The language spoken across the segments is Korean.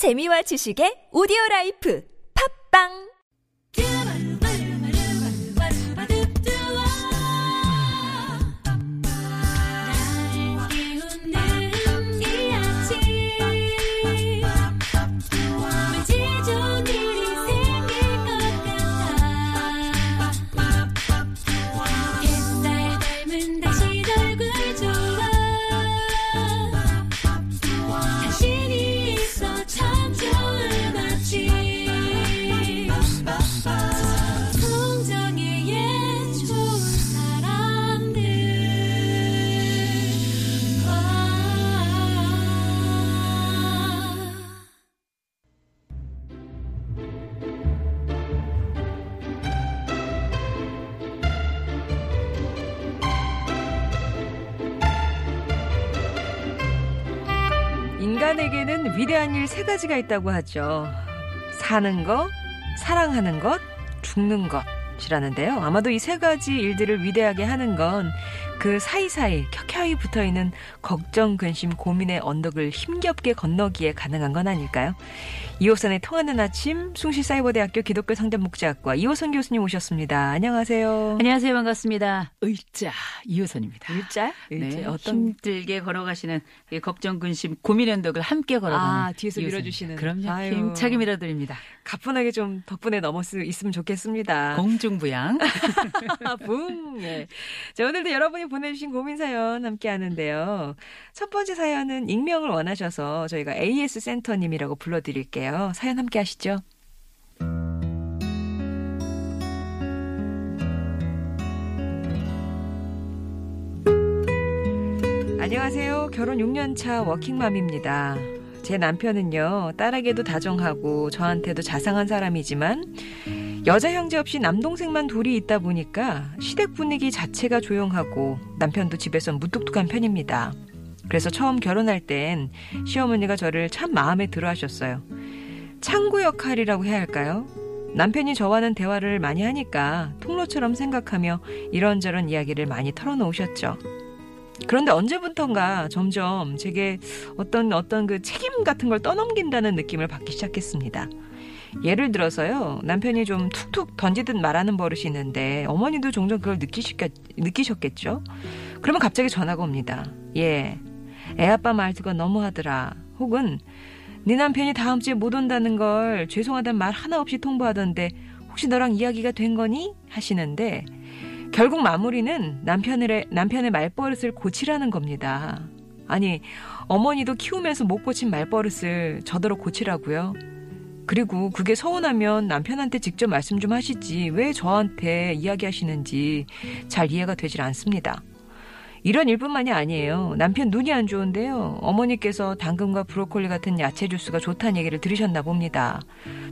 재미와 지식의 오디오 라이프. 팝빵 위대한 일 세 가지가 있다고 하죠. 사는 것, 사랑하는 것, 죽는 것이라는데요. 아마도 이 세 가지 일들을 위대하게 하는 건 그 사이사이 켜켜이 붙어 있는 걱정, 근심, 고민의 언덕을 힘겹게 건너기에 가능한 건 아닐까요? 이호선의 통하는 아침, 숭실사이버대학교 기독교 상담목자학과 이호선 교수님 오셨습니다. 안녕하세요. 안녕하세요. 반갑습니다. 의자 이호선입니다. 일자? 네, 어떤 힘들게 걸어가시는 이 걱정, 근심, 고민의 언덕을 함께 걸어가는 아, 뒤에서 이호선입니다. 밀어주시는. 그럼요. 아유. 힘차게 밀어드립니다. 가뿐하게 좀 덕분에 넘을 수 있으면 좋겠습니다. 공중부양. 붕. 예. 자, 오늘도 여러분이 보내주신 고민 사연 함께 하는데요. 첫 번째 사연은 익명을 원하셔서 저희가 AS 센터님이라고 불러드릴게요. 사연 함께 하시죠. 안녕하세요. 결혼 6년 차 워킹맘입니다. 제 남편은요, 딸에게도 다정하고 저한테도 자상한 사람이지만 여자 형제 없이 남동생만 둘이 있다 보니까 시댁 분위기 자체가 조용하고 남편도 집에서 무뚝뚝한 편입니다. 그래서 처음 결혼할 땐 시어머니가 저를 참 마음에 들어 하셨어요. 창구 역할이라고 해야 할까요? 남편이 저와는 대화를 많이 하니까 통로처럼 생각하며 이런저런 이야기를 많이 털어놓으셨죠. 그런데 언제부턴가 점점 제게 어떤 어떤 그 책임 같은 걸 떠넘긴다는 느낌을 받기 시작했습니다. 예를 들어서요, 남편이 좀 툭툭 던지듯 말하는 버릇이 있는데 어머니도 종종 그걸 느끼셨겠, 느끼셨겠죠? 그러면 갑자기 전화가 옵니다. 예, 애 아빠 말투가 너무하더라. 혹은 네 남편이 다음 주에 못 온다는 걸 죄송하다는 말 하나 없이 통보하던데 혹시 너랑 이야기가 된 거니? 하시는데 결국 마무리는 남편의 남편의 말버릇을 고치라는 겁니다. 아니 어머니도 키우면서 못 고친 말버릇을 저더러 고치라고요. 그리고 그게 서운하면 남편한테 직접 말씀 좀 하시지 왜 저한테 이야기하시는지 잘 이해가 되질 않습니다. 이런 일뿐만이 아니에요. 남편 눈이 안 좋은데요. 어머니께서 당근과 브로콜리 같은 야채 주스가 좋다는 얘기를 들으셨나 봅니다.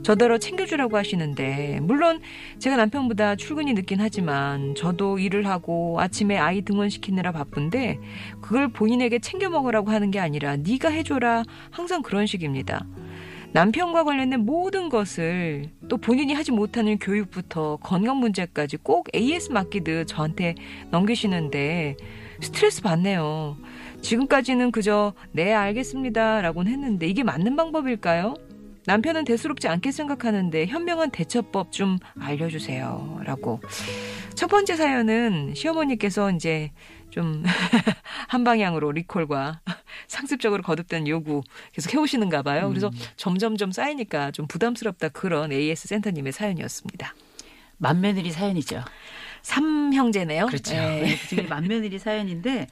저더러 챙겨주라고 하시는데 물론 제가 남편보다 출근이 늦긴 하지만 저도 일을 하고 아침에 아이 등원시키느라 바쁜데 그걸 본인에게 챙겨 먹으라고 하는 게 아니라 네가 해줘라 항상 그런 식입니다. 남편과 관련된 모든 것을 또 본인이 하지 못하는 교육부터 건강 문제까지 꼭 AS 맡기듯 저한테 넘기시는데 스트레스 받네요. 지금까지는 그저 네 알겠습니다 라고는 했는데 이게 맞는 방법일까요? 남편은 대수롭지 않게 생각하는데 현명한 대처법 좀 알려주세요 라고 첫 번째 사연은 시어머니께서 이제 좀 한 방향으로 리콜과 상습적으로 거듭된 요구 계속 해오시는가 봐요. 그래서 점점점 쌓이니까 좀 부담스럽다 그런 AS 센터님의 사연이었습니다. 맏며느리 사연이죠. 삼형제네요. 그렇죠. 네. 네. 그중에 맏며느리 사연인데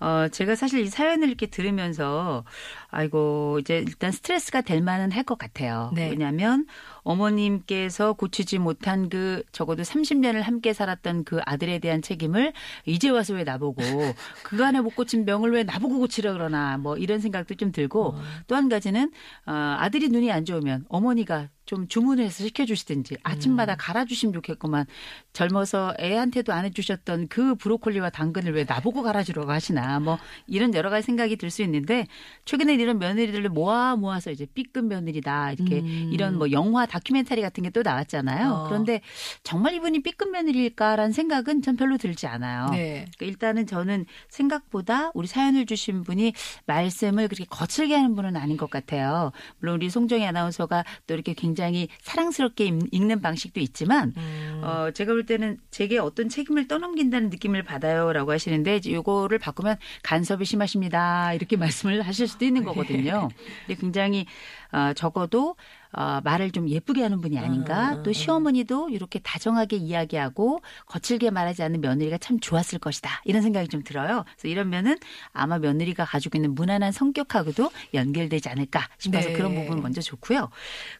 어, 제가 사실 이 사연을 이렇게 들으면서, 아이고, 이제 일단 스트레스가 될 만은 할 것 같아요. 네. 왜냐하면 어머님께서 고치지 못한 그 적어도 30년을 함께 살았던 그 아들에 대한 책임을 이제 와서 왜 나보고? 그간에 못 고친 병을 왜 나보고 고치려 그러나? 뭐 이런 생각도 좀 들고 또한 가지는 어, 아들이 눈이 안 좋으면 어머니가 좀 주문을 해서 시켜주시든지 아침마다 음. 갈아주시면 좋겠구만. 젊어서 애한테도 안 해주셨던 그 브로콜리와 당근을 왜 나보고 갈아주라고 하시나? 뭐 이런 여러 가지 생각이 들 수 있는데 최근에 이런 며느리들을 모아 모아서 이제 B급 며느리다. 이렇게 음. 이런 뭐 영화 다 큐멘터리 같은 게 또 나왔잖아요. 어. 그런데 정말 이분이 B급 며느리일까라는 생각은 전 별로 들지 않아요. 네. 그러니까 일단은 저는 생각보다 우리 사연을 주신 분이 말씀을 그렇게 거칠게 하는 분은 아닌 것 같아요. 물론 우리 송정희 아나운서가 또 이렇게 굉장히 사랑스럽게 읽- 읽는 방식도 있지만 음. 어, 제가 볼 때는 제게 어떤 책임을 떠넘긴다는 느낌을 받아요라고 하시는데 이제 요거를 바꾸면 간섭이 심하십니다. 이렇게 말씀을 하실 수도 있는 거거든요. 근데 굉장히 어, 적어도 어, 말을 좀 예쁘게 하는 분이 아닌가. 음, 또 음, 시어머니도 이렇게 다정하게 이야기하고 거칠게 말하지 않는 며느리가 참 좋았을 것이다. 이런 생각이 좀 들어요. 그래서 이런 면은 아마 며느리가 가지고 있는 무난한 성격하고도 연결되지 않을까 싶어서 네. 그런 부분 먼저 좋고요.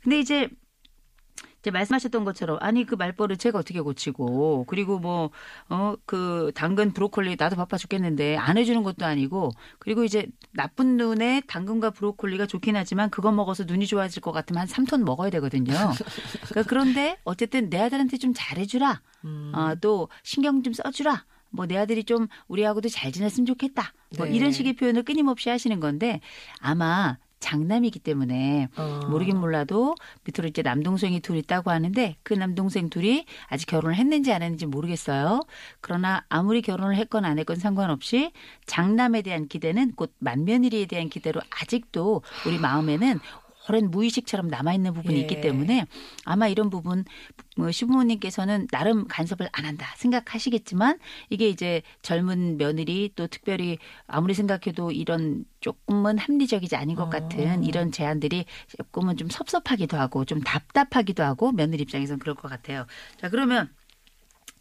근데 이제 이제 말씀하셨던 것처럼 아니 그 말버릇 제가 어떻게 고치고 그리고 뭐 어 그 당근 브로콜리 나도 바빠 죽겠는데 안 해주는 것도 아니고 그리고 이제 나쁜 눈에 당근과 브로콜리가 좋긴 하지만 그거 먹어서 눈이 좋아질 것 같으면 한 3톤 먹어야 되거든요. 그러니까 그런데 어쨌든 내 아들한테 좀 잘해주라. 음. 어, 또 신경 좀 써주라. 뭐내 아들이 좀 우리하고도 잘 지냈으면 좋겠다. 뭐 네. 이런 식의 표현을 끊임없이 하시는 건데 아마 장남이기 때문에 어. 모르긴 몰라도 밑으로 이제 남동생이 둘 있다고 하는데 그 남동생 둘이 아직 결혼을 했는지 안 했는지 모르겠어요. 그러나 아무리 결혼을 했건 안 했건 상관없이 장남에 대한 기대는 곧 맏며느리에 대한 기대로 아직도 우리 마음에는 오랜 무의식처럼 남아있는 부분이 예. 있기 때문에 아마 이런 부분 뭐 시부모님께서는 나름 간섭을 안 한다 생각하시겠지만 이게 이제 젊은 며느리 또 특별히 아무리 생각해도 이런 조금은 합리적이지 않은 것 어. 같은 이런 제안들이 조금은 좀 섭섭하기도 하고 좀 답답하기도 하고 며느리 입장에서는 그럴 것 같아요. 자 그러면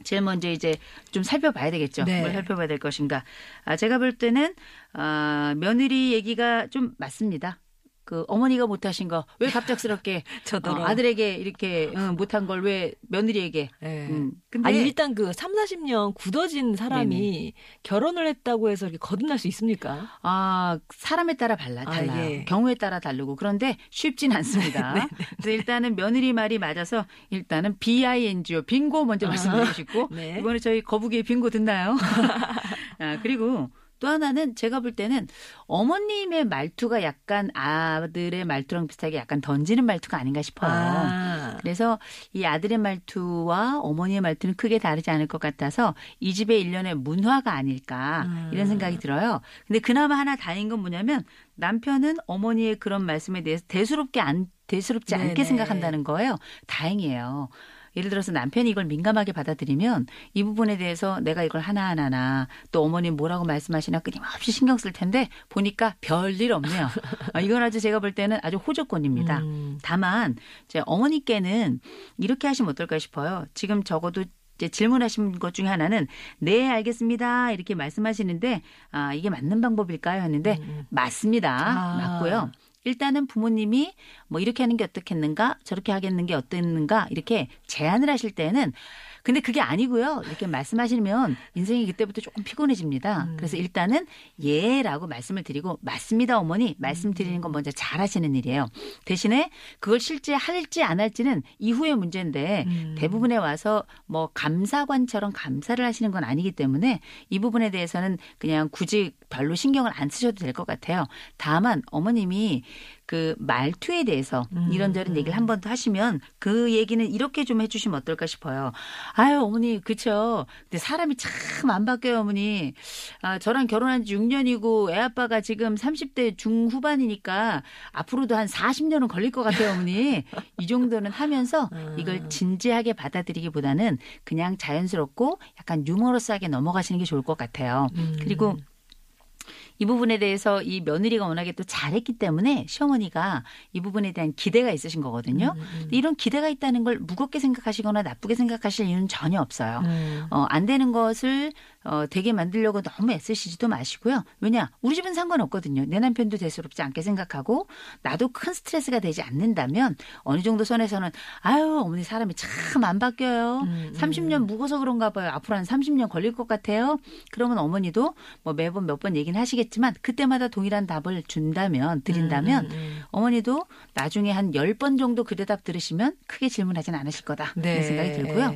제일 먼저 이제 좀 살펴봐야 되겠죠. 네. 뭘 살펴봐야 될 것인가. 아, 제가 볼 때는 아, 며느리 얘기가 좀 맞습니다. 그 어머니가 못하신 거 왜 갑작스럽게 저도 어, 아들에게 이렇게 응, 못한 걸 왜 며느리에게? 네. 음. 근데 아니 일단 그 3, 40년 굳어진 사람이 결혼을 했다고 해서 이렇게 거듭날 수 있습니까? 아, 사람에 따라 발라, 아, 달라요. 예. 경우에 따라 다르고. 그런데 쉽진 않습니다. 그래서 일단은 며느리 말이 맞아서 일단은 BINGO, 빙고 먼저 말씀드리고 싶고. 네. 이번에 저희 거북이의 빙고 듣나요? 아, 그리고 또 하나는 제가 볼 때는 어머님의 말투가 약간 아들의 말투랑 비슷하게 약간 던지는 말투가 아닌가 싶어요. 아. 그래서 이 아들의 말투와 어머니의 말투는 크게 다르지 않을 것 같아서 이 집의 일련의 문화가 아닐까 음. 이런 생각이 들어요. 근데 그나마 하나 다행인 건 뭐냐면 남편은 어머니의 그런 말씀에 대해서 대수롭게 안 대수롭지 않게 네네. 생각한다는 거예요. 다행이에요. 예를 들어서 남편이 이걸 민감하게 받아들이면 이 부분에 대해서 내가 이걸 하나하나나 또 어머님 뭐라고 말씀하시나 끊임없이 신경 쓸 텐데 보니까 별일 없네요. 아, 이건 아주 제가 볼 때는 아주 호조건입니다. 음. 다만 제 어머니께는 이렇게 하시면 어떨까 싶어요. 지금 적어도 이제 질문하신 것 중에 하나는 네 알겠습니다 이렇게 말씀하시는데 아 이게 맞는 방법일까요 했는데 음, 음. 맞습니다 아. 맞고요. 일단은 부모님이 뭐 이렇게 하는 게 어떻겠는가 저렇게 하겠는 게 어떻는가 이렇게 제안을 하실 때는 근데 그게 아니고요. 이렇게 말씀하시면 인생이 그때부터 조금 피곤해집니다. 음. 그래서 일단은 예라고 말씀을 드리고 맞습니다 어머니 말씀드리는 건 먼저 잘 하시는 일이에요. 대신에 그걸 실제 할지 안 할지는 이후의 문제인데 음. 대부분에 와서 뭐 감사관처럼 감사를 하시는 건 아니기 때문에 이 부분에 대해서는 그냥 굳이 별로 신경을 안 쓰셔도 될 것 같아요. 다만 어머님이 그 말투에 대해서 음. 이런저런 얘기를 한 번 더 하시면 그 얘기는 이렇게 좀 해주시면 어떨까 싶어요. 아유 어머니 그쵸. 근데 사람이 참 안 바뀌어요 어머니. 아 저랑 결혼한 지 6년이고 애 아빠가 지금 30대 중후반이니까 앞으로도 한 40년은 걸릴 것 같아요 어머니. 이 정도는 하면서 이걸 진지하게 받아들이기보다는 그냥 자연스럽고 약간 유머러스하게 넘어가시는 게 좋을 것 같아요. 음. 그리고 이 부분에 대해서 이 며느리가 워낙에 또 잘했기 때문에 시어머니가 이 부분에 대한 기대가 있으신 거거든요. 음, 음. 이런 기대가 있다는 걸 무겁게 생각하시거나 나쁘게 생각하실 이유는 전혀 없어요. 음. 어, 안 되는 것을 어, 되게 만들려고 너무 애쓰시지도 마시고요. 왜냐? 우리 집은 상관없거든요. 내 남편도 대수롭지 않게 생각하고 나도 큰 스트레스가 되지 않는다면 어느 정도 선에서는 아유, 어머니 사람이 참 안 바뀌어요. 음, 30년 묵어서 그런가 봐요. 앞으로 한 30년 걸릴 것 같아요. 그러면 어머니도 뭐 매번 몇 번 얘기는 고민하시겠지만 그때마다 동일한 답을 준다면 드린다면 음, 음, 어머니도 나중에 한 10번 정도 그 대답 들으시면 크게 질문하진 않으실 거다. 네. 생각이 들고요.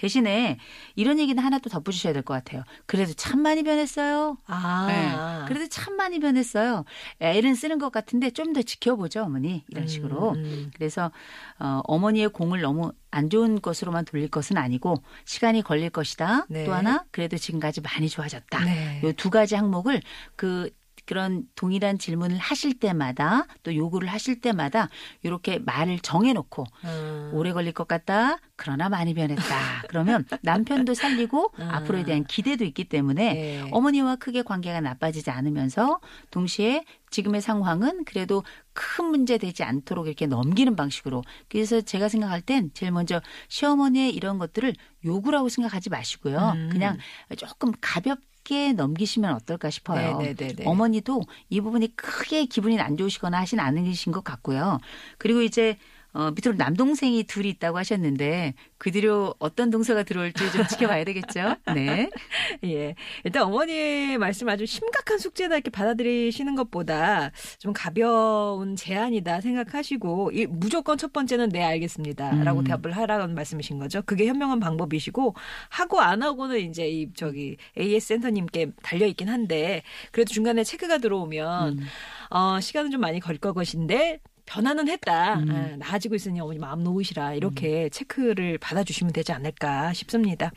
대신에 이런 얘기는 하나 또 덧붙이셔야 될 것 같아요. 그래도 참 많이 변했어요. 아, 네. 그래도 참 많이 변했어요. 애는 쓰는 것 같은데 좀 더 지켜보죠, 어머니. 이런 식으로. 음, 음. 그래서 어, 어머니의 공을 너무 안 좋은 것으로만 돌릴 것은 아니고 시간이 걸릴 것이다. 네. 또 하나 그래도 지금까지 많이 좋아졌다. 네. 요두 가지 항목을 그 그런 동일한 질문을 하실 때마다 또 요구를 하실 때마다 이렇게 말을 정해놓고 음. 오래 걸릴 것 같다. 그러나 많이 변했다. 그러면 남편도 살리고 음. 앞으로에 대한 기대도 있기 때문에 네. 어머니와 크게 관계가 나빠지지 않으면서 동시에 지금의 상황은 그래도 큰 문제 되지 않도록 이렇게 넘기는 방식으로 그래서 제가 생각할 땐 제일 먼저 시어머니의 이런 것들을 요구라고 생각하지 마시고요. 음. 그냥 조금 가볍게 넘기시면 어떨까 싶어요. 네네네네. 어머니도 이 부분이 크게 기분이 안 좋으시거나 하진 않으신 것 같고요. 그리고 이제 어, 밑으로 남동생이 둘이 있다고 하셨는데 그 뒤로 어떤 동서가 들어올지 좀 지켜봐야 되겠죠. 네. 예. 일단 어머니의 말씀 아주 심각한 숙제다 이렇게 받아들이시는 것보다 좀 가벼운 제안이다 생각하시고 이 무조건 첫 번째는 네 알겠습니다라고 음. 대답을 하라는 말씀이신 거죠. 그게 현명한 방법이시고 하고 안 하고는 이제 이 저기 AS 센터님께 달려 있긴 한데 그래도 중간에 체크가 들어오면 음. 어 시간은 좀 많이 걸릴 것인데 변화는 했다. 음. 아, 나아지고 있으니 어머니 마음 놓으시라. 이렇게 체크를 받아주시면 되지 않을까 싶습니다.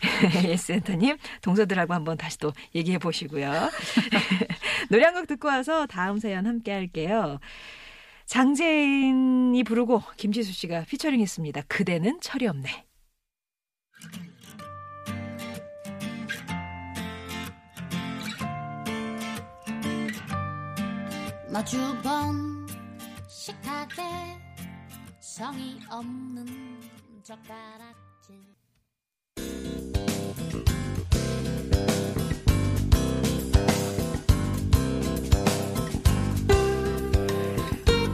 예, 센터님, 동서들하고 한번 다시 또 얘기해 보시고요. 노래 한 곡 듣고 와서 다음 사연 함께 할게요. 장재인이 부르고 김지수 씨가 피처링 했습니다. 그대는 철이 없네. 마주 본 식탁에 성의 없는 젓가락질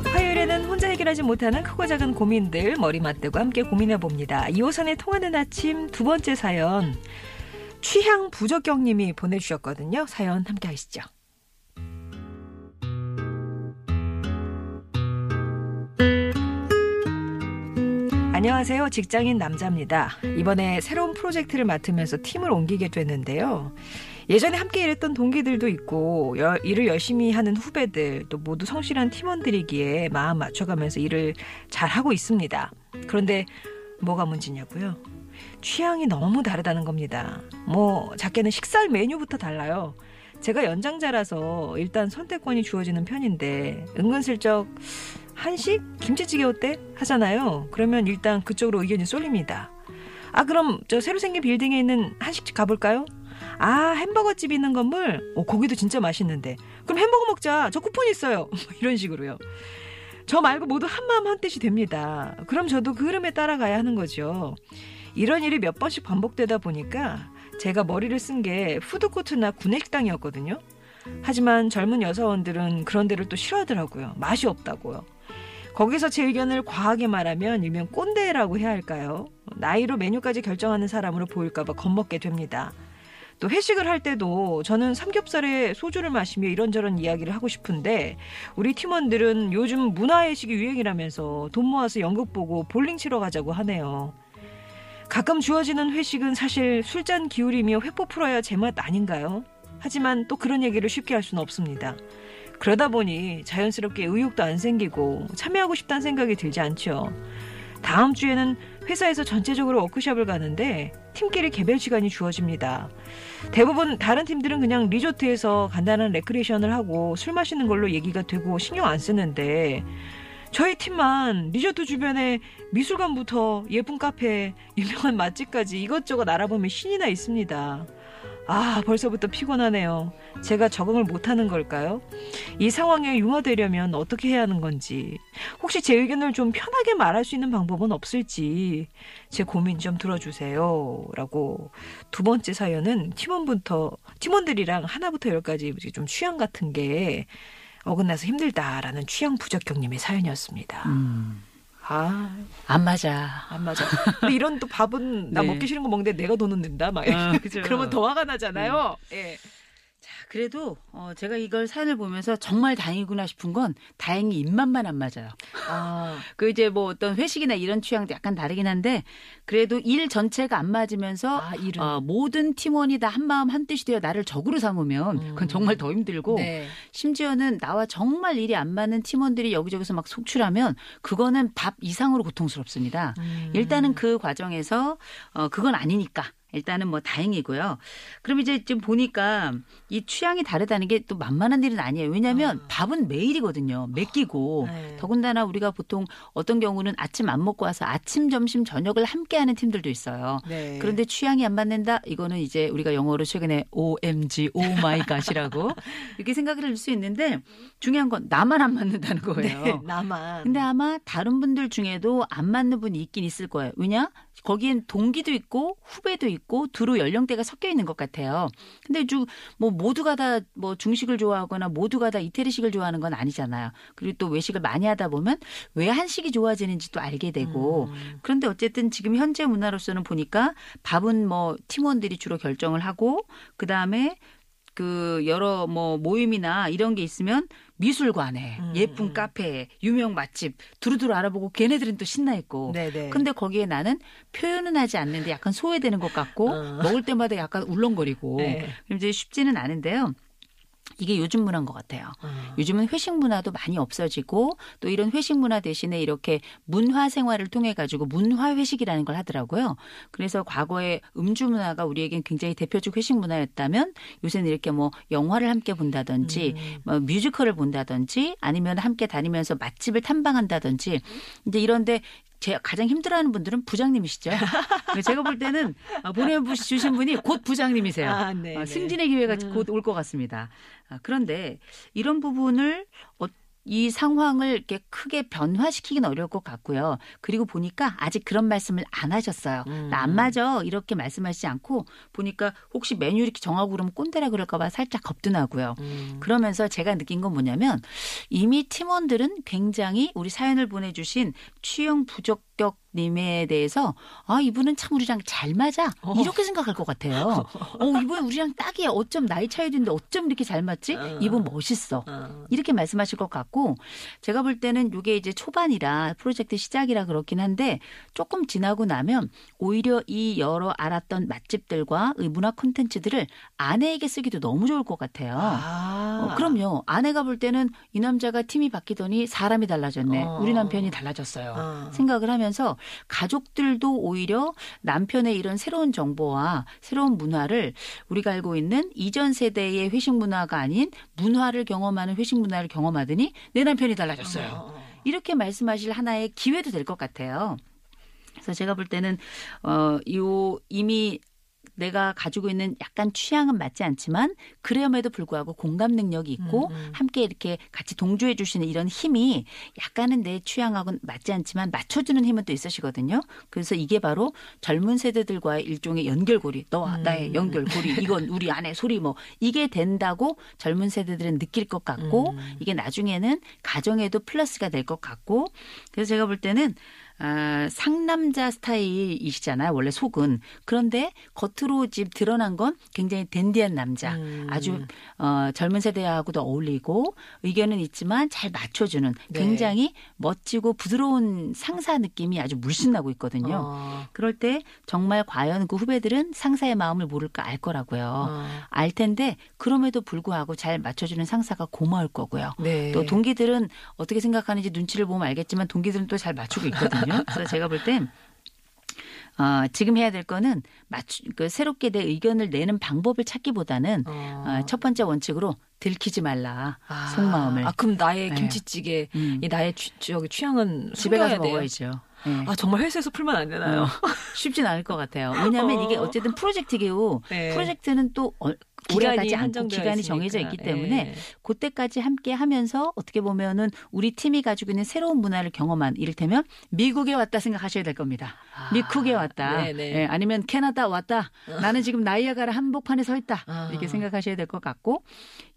화요일에는 혼자 해결하지 못하는 크고 작은 고민들 머리 맞대고 함께 고민해 봅니다. 이호선의 통하는 아침 두 번째 사연 취향 부적경님이 보내주셨거든요. 사연 함께 하시죠. 안녕하세요. 직장인 남자입니다. 이번에 새로운 프로젝트를 맡으면서 팀을 옮기게 됐는데요. 예전에 함께 일했던 동기들도 있고 여- 일을 열심히 하는 후배들 또 모두 성실한 팀원들이기에 마음 맞춰가면서 일을 잘 하고 있습니다. 그런데 뭐가 문제냐고요? 취향이 너무 다르다는 겁니다. 뭐 작게는 식사 메뉴부터 달라요. 제가 연장자라서 일단 선택권이 주어지는 편인데 은근슬쩍 한식? 김치찌개 어때? 하잖아요. 그러면 일단 그쪽으로 의견이 쏠립니다. 아 그럼 저 새로 생긴 빌딩에 있는 한식집 가볼까요? 아 햄버거 집 있는 건물? 오 거기도 진짜 맛있는데. 그럼 햄버거 먹자. 저 쿠폰 있어요. 뭐 이런 식으로요. 저 말고 모두 한마음 한뜻이 됩니다. 그럼 저도 그 흐름에 따라가야 하는 거죠. 이런 일이 몇 번씩 반복되다 보니까 제가 머리를 쓴 게 푸드코트나 구내식당이었거든요. 하지만 젊은 여사원들은 그런 데를 또 싫어하더라고요. 맛이 없다고요 거기서 제 의견을 과하게 말하면 일명 꼰대라고 해야 할까요 나이로 메뉴까지 결정하는 사람으로 보일까봐 겁먹게 됩니다 또 회식을 할 때도 저는 삼겹살에 소주를 마시며 이런저런 이야기를 하고 싶은데 우리 팀원들은 요즘 문화예식이 유행이라면서 돈 모아서 연극 보고 볼링 치러 가자고 하네요. 가끔 주어지는 회식은 사실 술잔 기울이며 회포 풀어야 제맛 아닌가요? 하지만 또 그런 얘기를 쉽게 할 수는 없습니다. 그러다 보니 자연스럽게 의욕도 안 생기고 참여하고 싶다는 생각이 들지 않죠. 다음 주에는 회사에서 전체적으로 워크숍을 가는데 팀끼리 개별 시간이 주어집니다. 대부분 다른 팀들은 그냥 리조트에서 간단한 레크레이션을 하고 술 마시는 걸로 얘기가 되고 신경 안 쓰는데 저희 팀만 리조트 주변에 미술관부터 예쁜 카페, 유명한 맛집까지 이것저것 알아보면 신이 나 있습니다. 아, 벌써부터 피곤하네요. 제가 적응을 못하는 걸까요? 이 상황에 융화되려면 어떻게 해야 하는 건지, 혹시 제 의견을 좀 편하게 말할 수 있는 방법은 없을지, 제 고민 좀 들어주세요. 라고 두 번째 사연은 팀원부터, 팀원들이랑 하나부터 열까지 좀 취향 같은 게 어긋나서 힘들다라는 취향 부적격님의 사연이었습니다. 음, 아, 안 맞아. 안 맞아. 근데 이런 또 밥은 나 네. 먹기 싫은 거 먹는데 내가 돈은 낸다. 막 아. 그러면 더 화가 나잖아요. 예. 그래도 어, 제가 이걸 사연을 보면서 정말 다행이구나 싶은 건 다행히 입맛만 안 맞아요. 아, 그 이제 뭐 어떤 회식이나 이런 취향도 약간 다르긴 한데 그래도 일 전체가 안 맞으면서 아 일은. 어, 모든 팀원이 다 한마음 한뜻이 되어 나를 적으로 삼으면 그건 정말 더 힘들고 네. 심지어는 나와 정말 일이 안 맞는 팀원들이 여기저기서 막 속출하면 그거는 밥 이상으로 고통스럽습니다. 음. 일단은 그 과정에서 어 그건 아니니까 일단은 뭐 다행이고요. 그럼 이제 좀 보니까 이 취향이 다르다는 게 또 만만한 일은 아니에요. 왜냐하면 밥은 매일이거든요. 맡기고 네. 더군다나 우리가 보통 어떤 경우는 아침 안 먹고 와서 아침, 점심, 저녁을 함께 하는 팀들도 있어요. 네. 그런데 취향이 안 맞는다? 이거는 이제 우리가 영어로 최근에 OMG, Oh my god이라고 이렇게 생각을 할 수 있는데 중요한 건 나만 안 맞는다는 거예요. 네, 나만. 근데 아마 다른 분들 중에도 안 맞는 분이 있긴 있을 거예요. 왜냐? 거기엔 동기도 있고 후배도 있고 두루 연령대가 섞여 있는 것 같아요. 근데 주뭐 모두가 다 뭐 중식을 좋아하거나 모두가 다 이태리식을 좋아하는 건 아니잖아요. 그리고 또 외식을 많이 하다 보면 왜 한식이 좋아지는지 또 알게 되고 음. 그런데 어쨌든 지금 현재 문화로서는 보니까 밥은 뭐 팀원들이 주로 결정을 하고 그 다음에 그 여러 뭐 모임이나 이런 게 있으면 미술관에 음, 예쁜 음. 카페에 유명 맛집 두루두루 알아보고 걔네들은 또 신나 있고 네네. 근데 거기에 나는 표현은 하지 않는데 약간 소외되는 것 같고 어. 먹을 때마다 약간 울렁거리고 네. 이제 쉽지는 않은데요. 이게 요즘 문화인 것 같아요. 어. 요즘은 회식 문화도 많이 없어지고 또 이런 회식 문화 대신에 이렇게 문화 생활을 통해 가지고 문화 회식이라는 걸 하더라고요. 그래서 과거에 음주 문화가 우리에겐 굉장히 대표적 회식 문화였다면 요새는 이렇게 뭐 영화를 함께 본다든지 음. 뭐 뮤지컬을 본다든지 아니면 함께 다니면서 맛집을 탐방한다든지 이제 이런데 제 가장 힘들어하는 분들은 부장님이시죠. 제가 볼 때는 아, 보내주신 분이 곧 부장님이세요. 아, 네, 어, 네. 승진의 기회가 음. 곧올 것 같습니다. 아, 그런데 이런 부분을 어, 이 상황을 이렇게 크게 변화시키긴 어려울 것 같고요. 그리고 보니까 아직 그런 말씀을 안 하셨어요. 음. 나안 맞아 이렇게 말씀하시지 않고 보니까 혹시 메뉴 이렇게 정하고 그러면 꼰대라 그럴까봐 살짝 겁도 나고요. 음. 그러면서 제가 느낀 건 뭐냐면 이미 팀원들은 굉장히 우리 사연을 보내주신 취형 부적격 님에 대해서 아 이분은 참 우리랑 잘 맞아 어. 이렇게 생각할 것 같아요. 어 이분 우리랑 딱이야. 어쩜 나이 차이도 있는데 어쩜 이렇게 잘 맞지? 어. 이분 멋있어. 어. 이렇게 말씀하실 것 같고 제가 볼 때는 이게 이제 초반이라 프로젝트 시작이라 그렇긴 한데 조금 지나고 나면 오히려 이 여러 알았던 맛집들과 이 문화 콘텐츠들을 아내에게 쓰기도 너무 좋을 것 같아요. 아. 어, 그럼요. 아내가 볼 때는 이 남자가 팀이 바뀌더니 사람이 달라졌네. 어. 우리 남편이 달라졌어요. 어. 생각을 하면서 가족들도 오히려 남편의 이런 새로운 정보와 새로운 문화를 우리가 알고 있는 이전 세대의 회식 문화가 아닌 문화를 경험하는 회식 문화를 경험하더니 내 남편이 달라졌어요. 어, 어. 이렇게 말씀하실 하나의 기회도 될 것 같아요. 그래서 제가 볼 때는 어요 이미 내가 가지고 있는 약간 취향은 맞지 않지만 그럼에도 불구하고 공감 능력이 있고 음, 음. 함께 이렇게 같이 동조해 주시는 이런 힘이 약간은 내 취향하고는 맞지 않지만 맞춰주는 힘은 또 있으시거든요. 그래서 이게 바로 젊은 세대들과의 일종의 연결고리, 너와 음. 나의 연결고리, 이건 우리 안에 소리 뭐 이게 된다고 젊은 세대들은 느낄 것 같고 음. 이게 나중에는 가정에도 플러스가 될 것 같고 그래서 제가 볼 때는 아, 상남자 스타일이시잖아요. 원래 속은. 그런데 겉으로 지금 드러난 건 굉장히 댄디한 남자. 음. 아주 어, 젊은 세대하고도 어울리고 의견은 있지만 잘 맞춰주는 네. 굉장히 멋지고 부드러운 상사 느낌이 아주 물씬 나고 있거든요. 어. 그럴 때 정말 과연 그 후배들은 상사의 마음을 모를까 알 거라고요. 어. 알 텐데 그럼에도 불구하고 잘 맞춰주는 상사가 고마울 거고요. 네. 또 동기들은 어떻게 생각하는지 눈치를 보면 알겠지만 동기들은 또 잘 맞추고 있거든요. 그래서 제가 볼 땐 어, 지금 해야 될 거는 맞추, 그 새롭게 내 의견을 내는 방법을 찾기보다는 어. 어, 첫 번째 원칙으로 들키지 말라 아. 속마음을 아 그럼 나의 네. 김치찌개 음. 이 나의 취, 저기 취향은 집에 가서 돼요? 먹어야죠. 네. 아 정말 회사에서 풀면 안 되나요? 어, 쉽진 않을 것 같아요. 왜냐하면 어. 이게 어쨌든 프로젝트기고 네. 프로젝트는 또 어, 기간이 한정되어 기간이 있으니까. 정해져 있기 예. 때문에 그때까지 함께 하면서 어떻게 보면은 우리 팀이 가지고 있는 새로운 문화를 경험한 이를테면 미국에 왔다 생각하셔야 될 겁니다. 아, 미국에 왔다. 네네. 예, 아니면 캐나다 왔다. 나는 지금 나이아가라 한복판에 서 있다. 아. 이렇게 생각하셔야 될 것 같고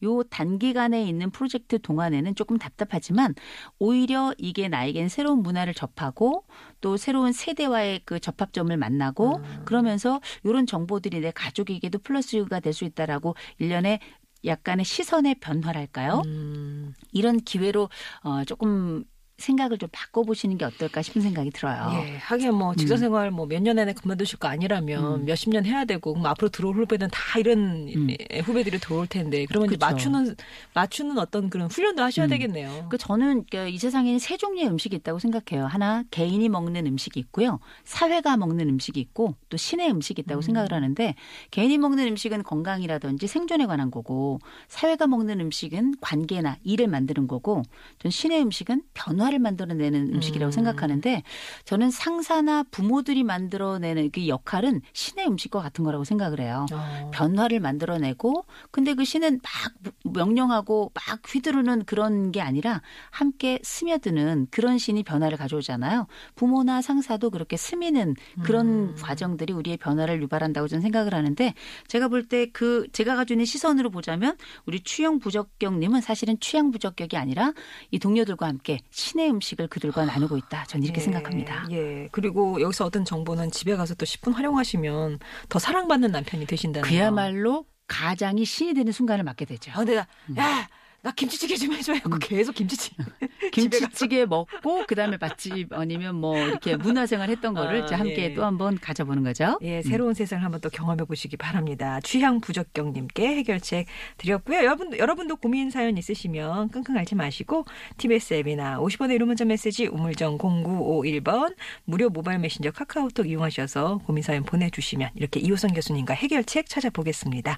요 단기간에 있는 프로젝트 동안에는 조금 답답하지만 오히려 이게 나에겐 새로운 문화를 접하고 또 새로운 세대와의 그 접합점을 만나고 음. 그러면서 이런 정보들이 내 가족에게도 플러스가 될 수 있다라고 일년에 약간의 시선의 변화랄까요? 음, 이런 기회로 어, 조금 생각을 좀 바꿔보시는 게 어떨까 싶은 생각이 들어요. 예, 하긴 뭐 직장 생활 뭐몇 년 안에 그만두실 거 아니라면 음. 몇십 년 해야 되고 그럼 앞으로 들어올 후배는 다 이런 음. 예, 후배들이 들어올 텐데 그러면 이제 그쵸. 맞추는 맞추는 어떤 그런 훈련도 하셔야 음. 되겠네요. 그 저는 그이 세상에는 세 종류의 음식이 있다고 생각해요. 하나 개인이 먹는 음식이 있고요, 사회가 먹는 음식이 있고 또 신의 음식이 있다고 음. 생각을 하는데 개인이 먹는 음식은 건강이라든지 생존에 관한 거고 사회가 먹는 음식은 관계나 일을 만드는 거고 전 신의 음식은 변화 를 만들어내는 음식이라고 음. 생각하는데 저는 상사나 부모들이 만들어내는 그 역할은 신의 음식과 같은 거라고 생각을 해요. 어. 변화를 만들어내고 근데 그 신은 막 명령하고 막 휘두르는 그런 게 아니라 함께 스며드는 그런 신이 변화를 가져오잖아요. 부모나 상사도 그렇게 스미는 그런 음. 과정들이 우리의 변화를 유발한다고 저는 생각을 하는데 제가 볼 때 그 제가 가지고 있는 시선으로 보자면 우리 취향 부적격님은 사실은 취향 부적격이 아니라 이 동료들과 함께 신의 음식을 그들과 나누고 있다. 저는 이렇게 예, 생각합니다. 예. 그리고 여기서 어떤 정보는 집에 가서 또 10분 활용하시면 더 사랑받는 남편이 되신다는 거. 그야말로 가장이 신이 되는 순간을 맞게 되죠. 아, 근데 나, 야, 나 김치찌개 좀 해줘. 하고 음. 계속 김치찌개. 김치찌개 먹고 그다음에 맛집 아니면 뭐 이렇게 문화생활 했던 거를 아, 이제 함께 예. 또 한번 가져보는 거죠. 예, 새로운 세상을 한번 또 경험해 보시기 바랍니다. 취향 부적격님께 해결책 드렸고요. 여러분, 여러분도 고민 사연 있으시면 끙끙 앓지 마시고 TBS 앱이나 50원의 유료 문자 메시지 우물정 0951번 무료 모바일 메신저 카카오톡 이용하셔서 고민 사연 보내주시면 이렇게 이호선 교수님과 해결책 찾아보겠습니다.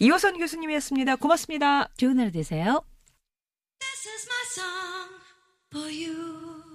이호선 교수님이었습니다. 고맙습니다. 좋은 하루 되세요. This is my song for you.